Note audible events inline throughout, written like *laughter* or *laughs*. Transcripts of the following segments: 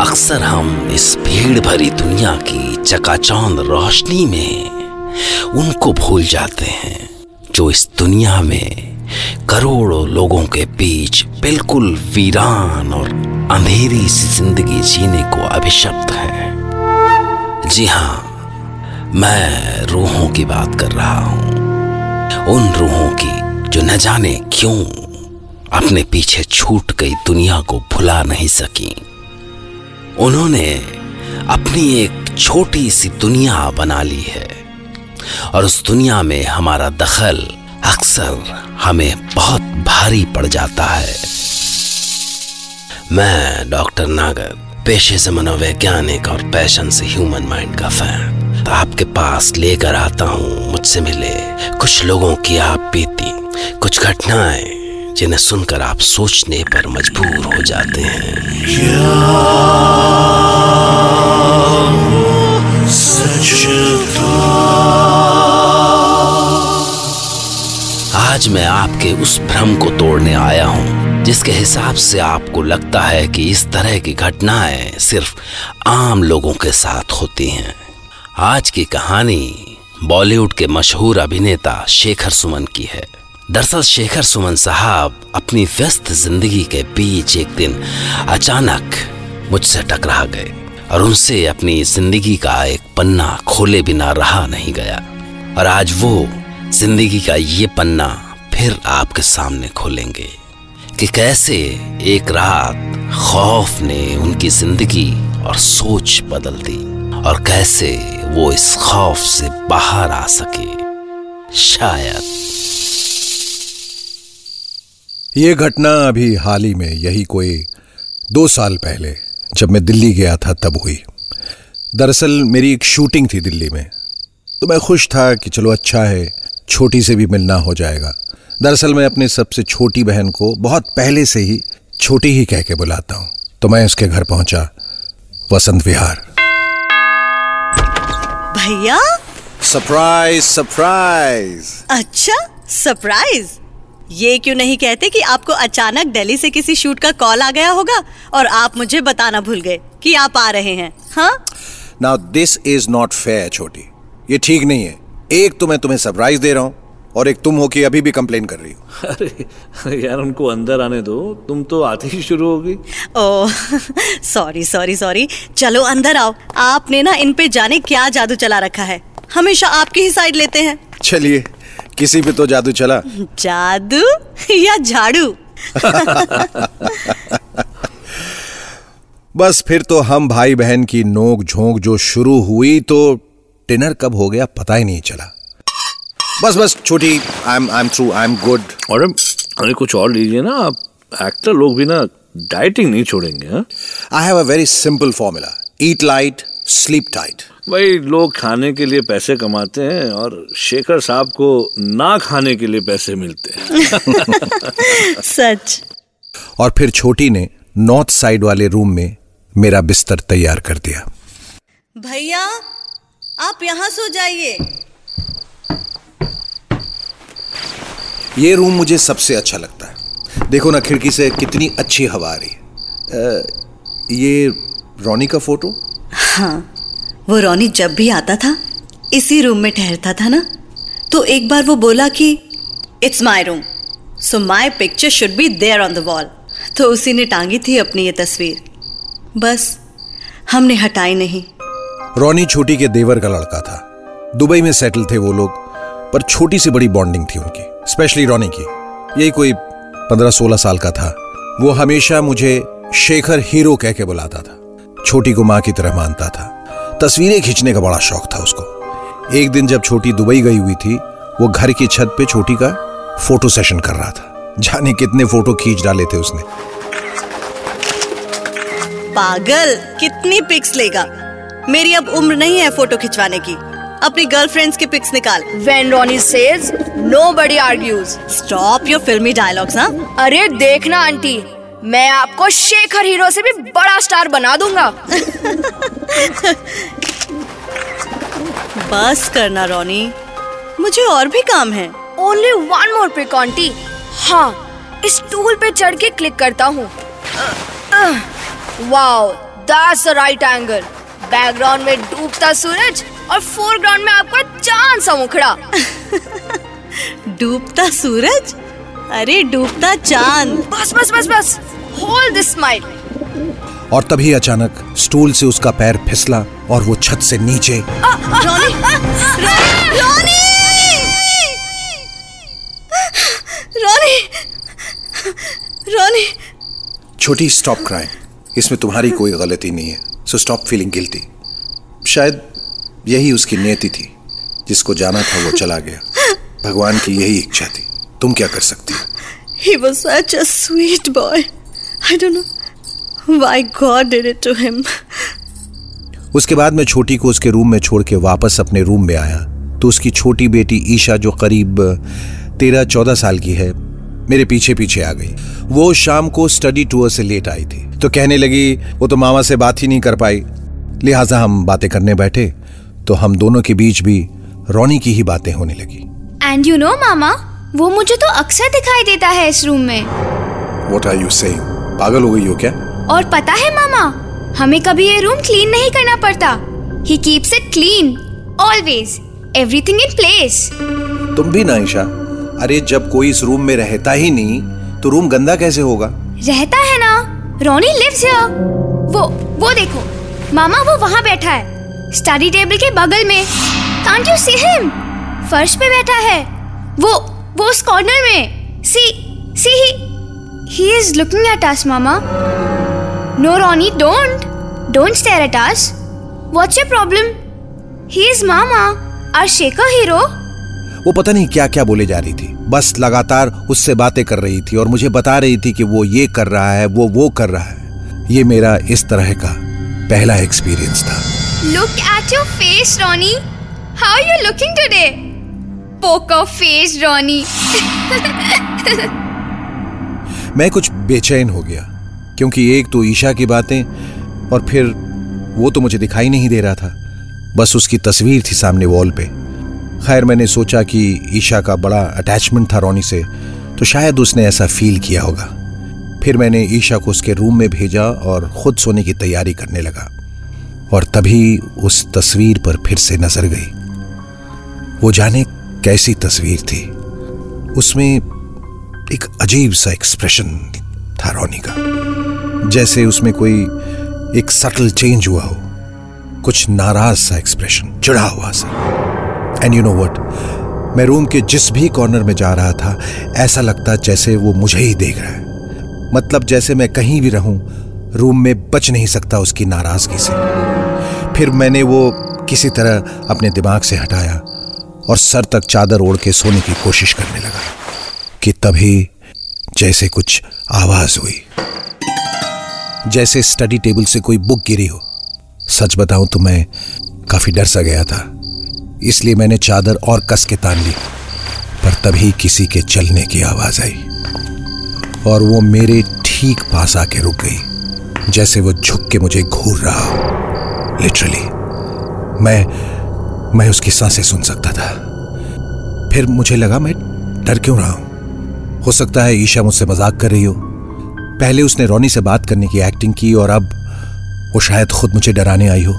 अक्सर हम इस भीड़ भरी दुनिया की चकाचौंध रोशनी में उनको भूल जाते हैं, जो इस दुनिया में करोड़ों लोगों के बीच बिल्कुल वीरान और अंधेरी सी ज़िंदगी जीने को अभिशप्त है। जी हाँ मैं रूहों की बात कर रहा हूँ। उन रूहों की जो न जाने क्यों अपने पीछे छूट गई दुनिया को भुला नहीं सकी। उन्होंने अपनी एक छोटी सी दुनिया बना ली है। और उस दुनिया में हमारा दखल अक्सर हमें बहुत भारी पड़ जाता है। मैं डॉक्टर नागर, पेशे से मनोवैज्ञानिक और पैशन से ह्यूमन माइंड का फ़ैन। आपके पास लेकर आता हूँ, मुझसे मिले कुछ लोगों की आप बीती, कुछ घटनाएँ जिन्हें सुनकर आप सोचने पर मजबूर हो जाते हैं। आज मैं आपके उस भ्रम को तोड़ने आया हूँ, जिसके हिसाब से आपको लगता है कि इस तरह की घटनाएँ सिर्फ़ आम लोगों के साथ होती हैं। आज की कहानी बॉलीवुड के मशहूर अभिनेता शेखर सुमन की है। दरअसल शेखर सुमन साहब अपनी व्यस्त ज़िंदगी के बीच एक दिन अचानक मुझसे टकरा गए और उनसे अपनी ज़िंदगी का एक पन्ना खोले बिना रहा नहीं गया। और आज वो ज़िंदगी का ये पन्ना फिर आपके सामने खोलेंगे कि कैसे एक रात खौफ ने उनकी ज़िंदगी और सोच बदल दी और कैसे वो इस खौफ से बाहर आ सके। शायद ये घटना अभी हाल ही में यही कोई दो साल पहले जब मैं दिल्ली गया था तब हुई। दरअसल मेरी एक शूटिंग थी दिल्ली में। तो मैं खुश था कि चलो अच्छा है छोटी से भी मिलना हो जाएगा। दरअसल मैं अपनी सबसे छोटी बहन को बहुत पहले से ही छोटी ही कह के बुलाता हूँ। तो मैं उसके घर पहुँचा वसंत विहार। भैया? सरप्राइज़ सरप्राइज़ अच्छा सरप्राइज़ ये क्यों नहीं कहते कि आपको अचानक दिल्ली से किसी शूट का कॉल आ गया होगा और आप मुझे बताना भूल गए कि आप आ रहे हैं हाँ? Now this is not fair छोटी। ये ठीक नहीं है। एक तो मैं तुम्हें सरप्राइज़ दे रहा हूँ और एक तुम हो कि अभी भी कंप्लेन कर रही हो। अरे यार उनको अंदर आने दो। तुम तो आती ही शुरू होगी। ओ सॉरी सॉरी सॉरी चलो अंदर आओ। आपने ना इन पे जाने क्या जादू चला रखा है? हमेशा आपकी ही साइड लेते हैं। चलिए। किसी पे तो जादू चला। जादू? *laughs* या झाड़ू? *laughs* बस फिर तो हम भाई बहन की नोक झोंक जो शुरू हुई तो डिनर कब हो गया पता ही नहीं चला। बस बस छोटी I am I am through I am good और अरे कुछ और लीजिए ना आप एक्टर लोग भी ना डाइटिंग नहीं छोड़ेंगे I have a very simple formula eat light sleep tight भाई लोग खाने के लिए पैसे कमाते हैं और शेखर साहब को ना खाने के लिए पैसे मिलते हैं। *laughs* सच। और फिर छोटी ने नॉर्थ साइड वाले रूम में मेरा बिस्तर तैयार कर दिया। भैया आप यहाँ सो जाइए। ये रूम मुझे सबसे अच्छा लगता है। देखो ना खिड़की से कितनी अच्छी हवा आ रही है। ये रोनी का फ़ोटो? वो रोनी जब भी आता था, इसी रूम में ठहरता था ना तो एक बार वो बोला कि it's my room so my picture should be there on the wall तो उसी ने टांगी थी अपनी ये तस्वीर। बस, हमने हटाई नहीं। रोनी छोटी के देवर का लड़का था। दुबई में सेटल थे वो लोग, पर छोटी सी बड़ी बॉन्डिंग थी उनकी स्पेशली रोनी की। यही कोई पंद्रह सोलह साल का था। वो हमेशा मुझे शेखर हीरो कह के बुलाता था। छोटी को माँ की तरह मानता था। तस्वीरें खींचने का बड़ा शौक था उसको। एक दिन जब छोटी दुबई गई हुई थी वो घर की छत पे छोटी का फ़ोटो सेशन कर रहा था। जाने कितने फ़ोटो खींच डाले थे उसने। पागल कितनी पिक्स लेगा? मेरी अब उम्र नहीं है फ़ोटो खिंचवाने की। अपनी गर्लफ्रेंड्स की पिक्स निकाल। When Ronnie says, nobody argues. Stop your filmy dialogues हाँ अरे देखना आंटी। मैं आपको शेखर हीरो से भी बड़ा स्टार बना दूँगा। *laughs* बस करना रोनी। मुझे और भी काम है। Only one more pic aunty हाँ इस टूल पे चढ़ के क्लिक करता हूँ। Wow that's the right angle background में डूबता सूरज और फोरग्राउंड में आपका चाँद सा मुखड़ा। *laughs* डूबता सूरज? अरे डूबता चाँद। बस बस बस बस। होल्ड दिस स्माइल और तभी अचानक स्टूल से उसका पैर फिसला और वो छत से नीचे। रोनी रोनी रोनी रोनी। छोटी स्टॉप क्राइम इसमें तुम्हारी कोई गलती नहीं है। सो स्टॉप फीलिंग गिल्टी शायद यही उसकी नियति थी। जिसको जाना था वो चला गया। भगवान की यही इच्छा थी। तुम क्या कर सकती हो? He was such a sweet boy. I don't know why God did it to him. उसके बाद मैं छोटी को उसके रूम में छोड़ के वापस अपने रूम में आया। तो उसकी छोटी बेटी ईशा जो करीब तेरह चौदह साल की है मेरे पीछे पीछे आ गई। वो शाम को स्टडी टूर से लेट आई थी। तो कहने लगी वो तो मामा से बात ही नहीं कर पाई। लिहाजा हम बातें करने बैठे तो हम दोनों के बीच भी रोनी की ही बातें होने लगी। एंड यू नो मामा वो मुझे तो अक्सर दिखाई देता है इस रूम में। वॉट आर यू सेइंग पागल हो गई हो क्या? और पता है मामा हमें कभी ये रूम क्लीन नहीं करना पड़ता। He keeps it clean always everything in place तुम भी ना ईशा। अरे जब कोई इस रूम में रहता ही नहीं तो रूम गंदा कैसे होगा? रहता है ना? रोनी लिव्स हियर वो वो देखो मामा वो वहाँ बैठा है स्टडी टेबल के बगल में। कांट यू सी हिम फर्श पे बैठा है। वो वो उस कॉर्नर में। See see he he is looking at us mama. No Ronnie don't don't stare at us what's your problem he is mama are Shekhar hero वो पता नहीं क्या क्या बोले जा रही थी। बस लगातार उससे बातें कर रही थी और मुझे बता रही थी कि वो ये कर रहा है वो वो कर रहा है। ये मेरा इस तरह का पहला एक्सपीरियंस था। Look at your face, Ronnie. How are you looking today? Poker face, Ronnie. *laughs* मैं कुछ बेचैन हो गया। क्योंकि एक तो ईशा की बातें और फिर वो तो मुझे दिखाई नहीं दे रहा था। बस उसकी तस्वीर थी सामने वॉल पे। खैर, मैंने सोचा कि ईशा का बड़ा अटैचमेंट था रोनी से तो शायद उसने ऐसा फील किया होगा। फिर मैंने ईशा को उसके रूम में भेजा और खुद सोने की तैयारी करने लगा। और तभी उस तस्वीर पर फिर से नज़र गई। वो जाने कैसी तस्वीर थी। उसमें एक अजीब सा एक्सप्रेशन था रोनी का। जैसे उसमें कोई एक सटल चेंज हुआ हो। कुछ नाराज़ सा एक्सप्रेशन चिढ़ा हुआ सा। एंड यू नो वट मैं रूम के जिस भी कॉर्नर में जा रहा था, ऐसा लगता जैसे वो मुझे ही देख रहा है। मतलब जैसे मैं कहीं भी रहूँ रूम में बच नहीं सकता उसकी नाराज़गी से। फिर मैंने वो किसी तरह अपने दिमाग से हटाया और सर तक चादर ओढ़ के सोने की कोशिश करने लगा कि तभी जैसे कुछ आवाज़ हुई। जैसे स्टडी टेबल से कोई बुक गिरी हो। सच बताऊँ तो मैं काफ़ी डर सा गया था। इसलिए मैंने चादर और कस के तान ली, पर तभी किसी के चलने की आवाज़ आई और वो मेरे ठीक पास आके रुक गई, जैसे वो झुक के मुझे घूर रहा हो। लिटरली मैं मैं उसकी साँसें सुन सकता था। फिर मुझे लगा, मैं डर क्यों रहा हूँ? हो सकता है ईशा मुझसे मज़ाक कर रही हो। पहले उसने रोनी से बात करने की एक्टिंग की और अब वो शायद खुद मुझे डराने आई हो।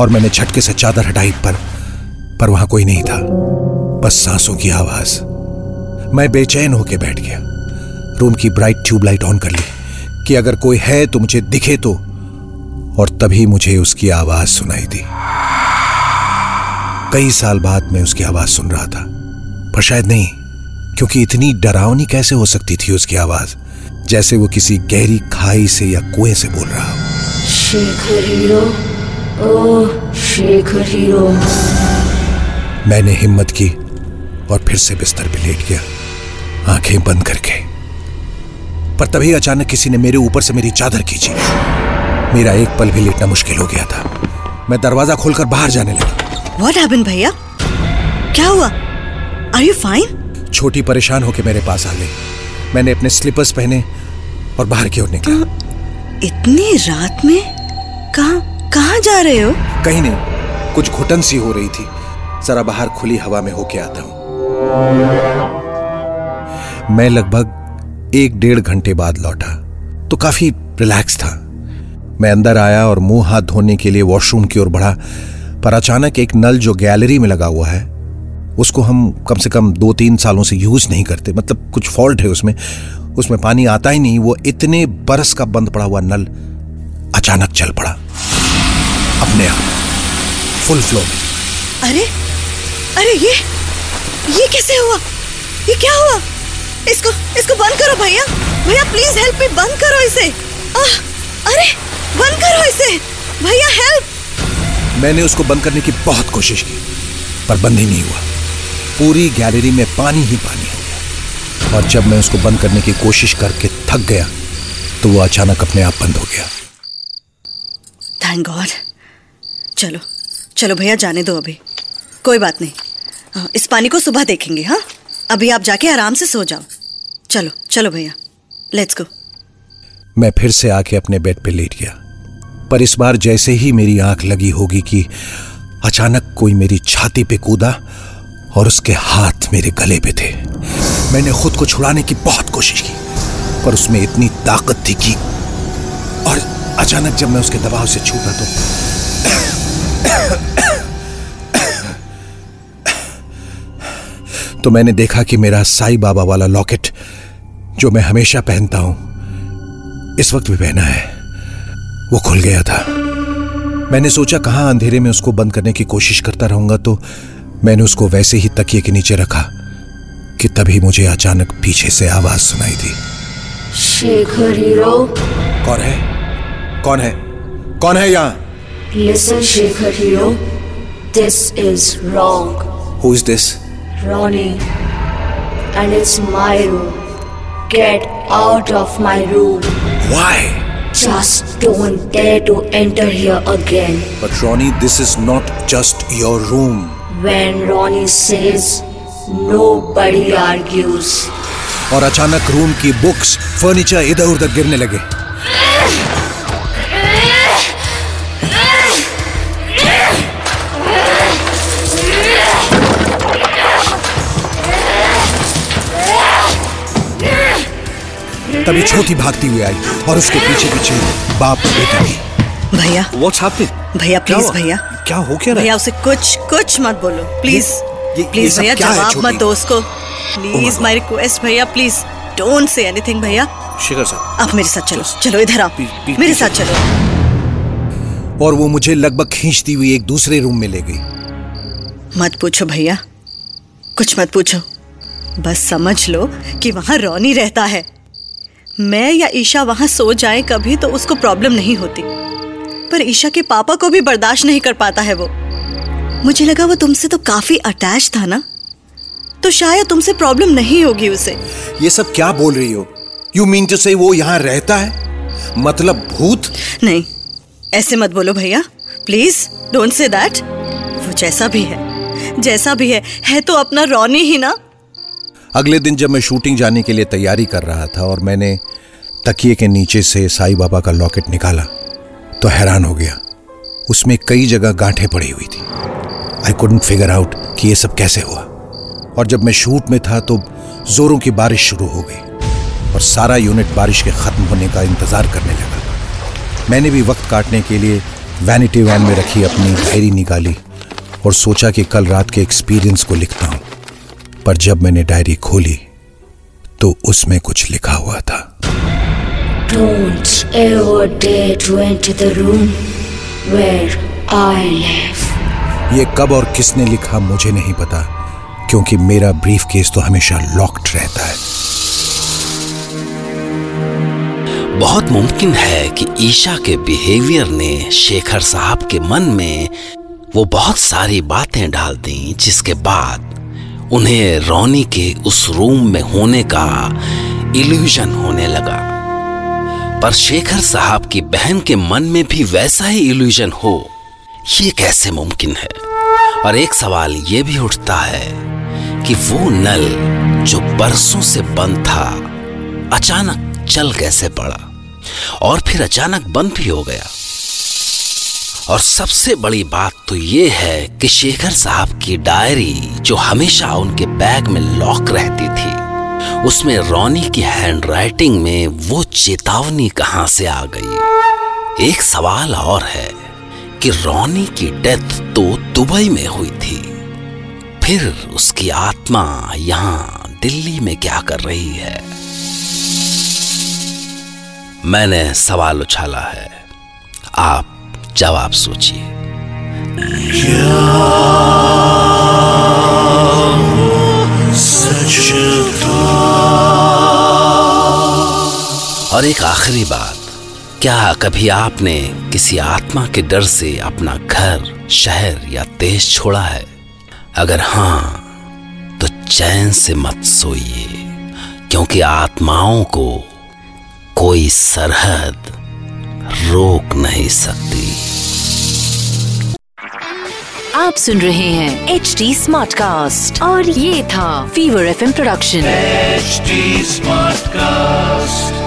और मैंने झटके से चादर हटाई पर पर वहाँ कोई नहीं था। बस सांसों की आवाज़। मैं बेचैन होके बैठ गया। रूम की ब्राइट ट्यूबलाइट ऑन कर ली कि अगर कोई है तो मुझे दिखे तो और तभी मुझे उसकी आवाज़ सुनाई दी। कई साल बाद मैं उसकी आवाज़ सुन रहा था। पर शायद नहीं, क्योंकि इतनी डरावनी कैसे हो सकती थी उसकी आवाज़? जैसे वो किसी गहरी खाई से या कुएँ से बोल रहा हो। शेखर हीरो ओ शेखर हीरो। मैंने हिम्मत की और फिर से बिस्तर पे लेट गया आँखें बंद करके। पर तभी अचानक किसी ने मेरे ऊपर से मेरी चादर खींची। मेरा एक पल भी लेटना मुश्किल हो गया था। मैं दरवाज़ा खोलकर बाहर जाने लगा। व्हाट हैपेंड भैया? क्या हुआ? आर यू फाइन छोटी परेशान होकर मेरे पास आ गई। मैंने अपने स्लीपर्स पहने और बाहर की ओर निकला। इतनी रात में कहाँ कहाँ जा रहे हो? कहीं नहीं कुछ घुटन सी हो रही थी। जरा बाहर खुली हवा में होके आता हूँ। मैं लगभग एक डेढ़ घंटे बाद लौटा। तो काफ़ी रिलैक्स था। मैं अंदर आया और मुँह हाथ धोने के लिए वॉशरूम की ओर बढ़ा पर अचानक एक नल जो गैलरी में लगा हुआ है उसको हम कम से कम दो तीन सालों से यूज़ नहीं करते। मतलब कुछ फॉल्ट है उसमें। उसमें पानी आता ही नहीं वो इतने बरस का बंद पड़ा हुआ नल अचानक चल पड़ा। अपने आप फुल फ्लो में। अरे अरे ये ये कैसे हुआ? ये क्या हुआ? इसको इसको बंद करो भैया। भैया प्लीज़ हेल्प मी बंद करो इसे। आह, अरे बंद करो इसे। भैया हेल्प मैंने उसको बंद करने की बहुत कोशिश की पर बंद ही नहीं हुआ। पूरी गैलरी में पानी ही पानी हो। और जब मैं उसको बंद करने की कोशिश करके थक गया तो वो अचानक अपने आप बंद हो गया। थैंक गॉड चलो चलो भैया जाने दो अभी। कोई बात नहीं। इस पानी को सुबह देखेंगे हाँ? अभी आप जाके आराम से सो जाओ। चलो चलो भैया। लेट्स गो मैं फिर से आके अपने बेड पे लेट गया। पर इस बार जैसे ही मेरी आँख लगी होगी कि अचानक कोई मेरी छाती पे कूदा और उसके हाथ मेरे गले पे थे। मैंने खुद को छुड़ाने की बहुत कोशिश की, पर उसमें इतनी ताकत थी कि और अचानक जब मैं उसके दबाव से छूटा तो तो मैंने देखा कि मेरा साई बाबा वाला लॉकेट, जो मैं हमेशा पहनता हूँ, इस वक्त भी पहना है। वो खुल गया था। मैंने सोचा कहाँ अंधेरे में उसको बंद करने की कोशिश करता रहूँगा तो मैंने उसको वैसे ही तकिए के नीचे रखा कि तभी मुझे अचानक पीछे से आवाज़ सुनाई दी। शेखर हीरो। कौन है? कौन है? कौन है यहाँ? Listen Shekhar hero. This is wrong who is this Ronnie, and it's my room. Get out of my room. Why Just don't dare to enter here again. But Ronnie this is not just your room When Ronnie says, nobody argues. और अचानक room की books furniture इधर उधर गिरने लगे। तभी छोटी भागती हुई आई और उसके पीछे पीछे बाप बेटी भी। भैया। व्हाट्स हैपनिंग भैया प्लीज़ भैया। क्या हो क्या रहा भैया उसे कुछ कुछ मत बोलो प्लीज़ ये- ये प्लीज़ भैया जवाब मत दो उसको। प्लीज़ माय रिक्वेस्ट भैया प्लीज़ डोंट से एनीथिंग भैया। शेखर साहब। आप मेरे साथ चलो चलो इधर please, मेरे साथ चलो। और वो मुझे लगभग खींचती हुई एक दूसरे रूम में ले गई। मत पूछो भैया कुछ मत पूछो। बस समझ लो कि वहाँ रोनी रहता है। मैं या ईशा वहाँ सो जाए कभी तो उसको प्रॉब्लम नहीं होती। पर ईशा के पापा को भी बर्दाश्त नहीं कर पाता है वो। मुझे लगा वो तुमसे तो काफ़ी अटैच था ना? तो शायद तुमसे प्रॉब्लम नहीं होगी उसे। ये सब क्या बोल रही हो? यू मीन टू से वो यहाँ रहता है? मतलब भूत? नहीं ऐसे मत बोलो भैया। प्लीज़ डोंट से दैट वो जैसा भी है जैसा भी है है तो अपना रोनी ही ना? अगले दिन जब मैं शूटिंग जाने के लिए तैयारी कर रहा था और मैंने तकिए के नीचे से साईं बाबा का लॉकेट निकाला तो हैरान हो गया। उसमें कई जगह गांठें पड़ी हुई थी। आई कुडंट फिगर आउट कि ये सब कैसे हुआ। और जब मैं शूट में था तो जोरों की बारिश शुरू हो गई और सारा यूनिट बारिश के खत्म होने का इंतज़ार करने लगा। मैंने भी वक्त काटने के लिए वैनिटी वैन में रखी अपनी डायरी निकाली और सोचा कि कल रात के एक्सपीरियंस को लिखता हूँ। पर जब मैंने डायरी खोली तो उसमें कुछ लिखा हुआ था। Don't ever dare to enter the room where I live. ये कब और किसने लिखा मुझे नहीं पता क्योंकि मेरा ब्रीफ केस तो हमेशा लॉक्ड रहता है बहुत मुमकिन है कि ईशा के बिहेवियर ने शेखर साहब के मन में वो बहुत सारी बातें डाल दी जिसके बाद उन्हें रोनी के उस रूम में होने का इल्यूजन होने लगा पर शेखर साहब की बहन के मन में भी वैसा ही इल्यूजन हो, ये कैसे मुमकिन है? और एक सवाल ये भी उठता है कि वो नल जो बरसों से बंद था, अचानक चल कैसे पड़ा? और फिर अचानक बंद भी हो गया। और सबसे बड़ी बात तो ये है कि शेखर साहब की डायरी जो हमेशा उनके बैग में लॉक रहती थी उसमें रोनी की हैंडराइटिंग में वो चेतावनी कहाँ से आ गई? एक सवाल और है कि रोनी की डेथ तो दुबई में हुई थी। फिर उसकी आत्मा यहाँ दिल्ली में क्या कर रही है? मैंने सवाल उछाला है। आप जवाब सोचिए। और एक आखिरी बात क्या कभी आपने किसी आत्मा के डर से अपना घर शहर या देश छोड़ा है? अगर हाँ तो चैन से मत सोइए क्योंकि आत्माओं को कोई सरहद रोक नहीं सकती। आप सुन रहे हैं एच डी स्मार्ट कास्ट और ये था fever F production H smart cast